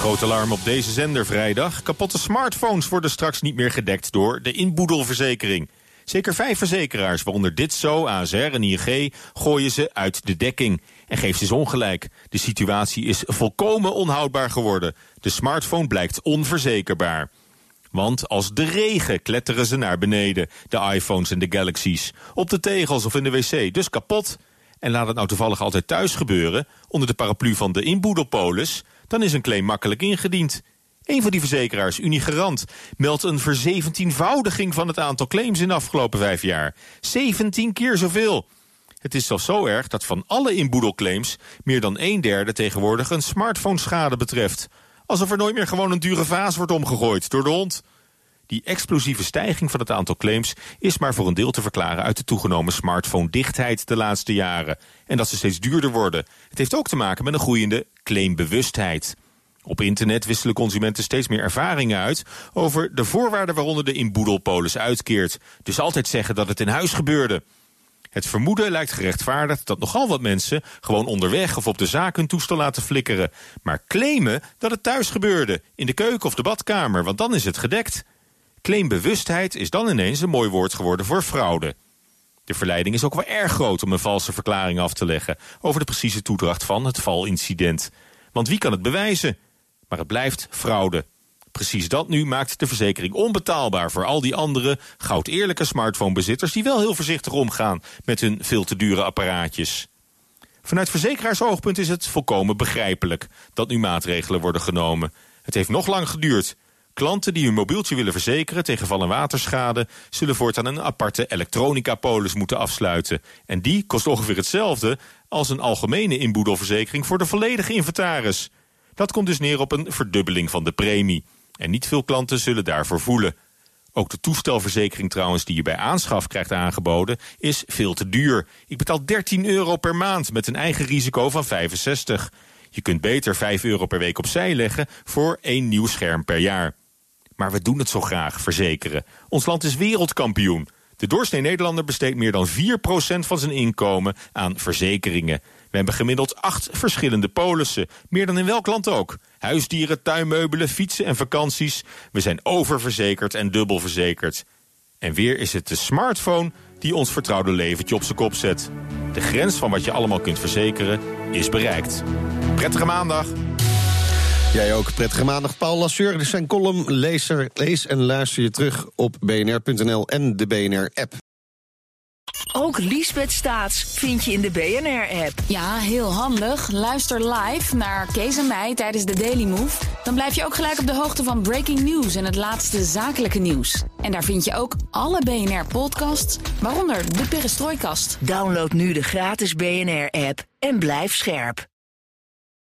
Groot alarm op deze zender vrijdag. Kapotte smartphones worden straks niet meer gedekt door de inboedelverzekering. Zeker vijf verzekeraars, waaronder Ditzo, ASR en ING, gooien ze uit de dekking. En geeft ze ongelijk. De situatie is volkomen onhoudbaar geworden. De smartphone blijkt onverzekerbaar. Want als de regen kletteren ze naar beneden, de iPhones en de Galaxies. Op de tegels of in de wc, dus kapot. En laat het nou toevallig altijd thuis gebeuren, onder de paraplu van de inboedelpolis dan is een claim makkelijk ingediend. Een van die verzekeraars, Unigarant, meldt een verzeventienvoudiging van het aantal claims in de afgelopen vijf jaar. 17 keer zoveel. Het is zelfs zo erg dat van alle inboedelclaims meer dan een derde tegenwoordig een smartphone-schade betreft. Alsof er nooit meer gewoon een dure vaas wordt omgegooid door de hond. Die explosieve stijging van het aantal claims is maar voor een deel te verklaren uit de toegenomen smartphone-dichtheid de laatste jaren. En dat ze steeds duurder worden. Het heeft ook te maken met een groeiende claimbewustheid. Op internet wisselen consumenten steeds meer ervaringen uit over de voorwaarden waaronder de inboedelpolis uitkeert. Dus altijd zeggen dat het in huis gebeurde. Het vermoeden lijkt gerechtvaardigd dat nogal wat mensen gewoon onderweg of op de zaak hun toestel laten flikkeren. Maar claimen dat het thuis gebeurde, in de keuken of de badkamer, want dan is het gedekt. Claimbewustheid is dan ineens een mooi woord geworden voor fraude. De verleiding is ook wel erg groot om een valse verklaring af te leggen... over de precieze toedracht van het valincident. Want wie kan het bewijzen? Maar het blijft fraude. Precies dat nu maakt de verzekering onbetaalbaar voor al die andere goud-eerlijke smartphonebezitters die wel heel voorzichtig omgaan met hun veel te dure apparaatjes. Vanuit verzekeraarsoogpunt is het volkomen begrijpelijk dat nu maatregelen worden genomen. Het heeft nog lang geduurd Klanten die hun mobieltje willen verzekeren tegen val- en waterschade... zullen voortaan een aparte elektronica-polis moeten afsluiten. En die kost ongeveer hetzelfde als een algemene inboedelverzekering... voor de volledige inventaris. Dat komt dus neer op een verdubbeling van de premie. En niet veel klanten zullen daarvoor voelen. Ook de toestelverzekering trouwens die je bij aanschaf krijgt aangeboden... is veel te duur. Ik betaal 13 euro per maand met een eigen risico van 65. Je kunt beter 5 euro per week opzij leggen voor één nieuw scherm per jaar. Maar we doen het zo graag, verzekeren. Ons land is wereldkampioen. De doorsnee Nederlander besteedt meer dan 4% van zijn inkomen aan verzekeringen. We hebben gemiddeld acht verschillende polissen, meer dan in welk land ook. Huisdieren, tuinmeubelen, fietsen en vakanties. We zijn oververzekerd en dubbelverzekerd. En weer is het de smartphone die ons vertrouwde leventje op zijn kop zet. De grens van wat je allemaal kunt verzekeren is bereikt. Prettige maandag! Jij ook. Prettige maandag. Paul Lasseur, dus zijn column. Lezer, lees en luister je terug op bnr.nl en de BNR-app. Ook Liesbeth Staats vind je in de BNR-app. Ja, heel handig. Luister live naar Kees en mij tijdens de Daily Move. Dan blijf je ook gelijk op de hoogte van breaking news en het laatste zakelijke nieuws. En daar vind je ook alle BNR-podcasts, waaronder de Perestrooikast. Download nu de gratis BNR-app en blijf scherp.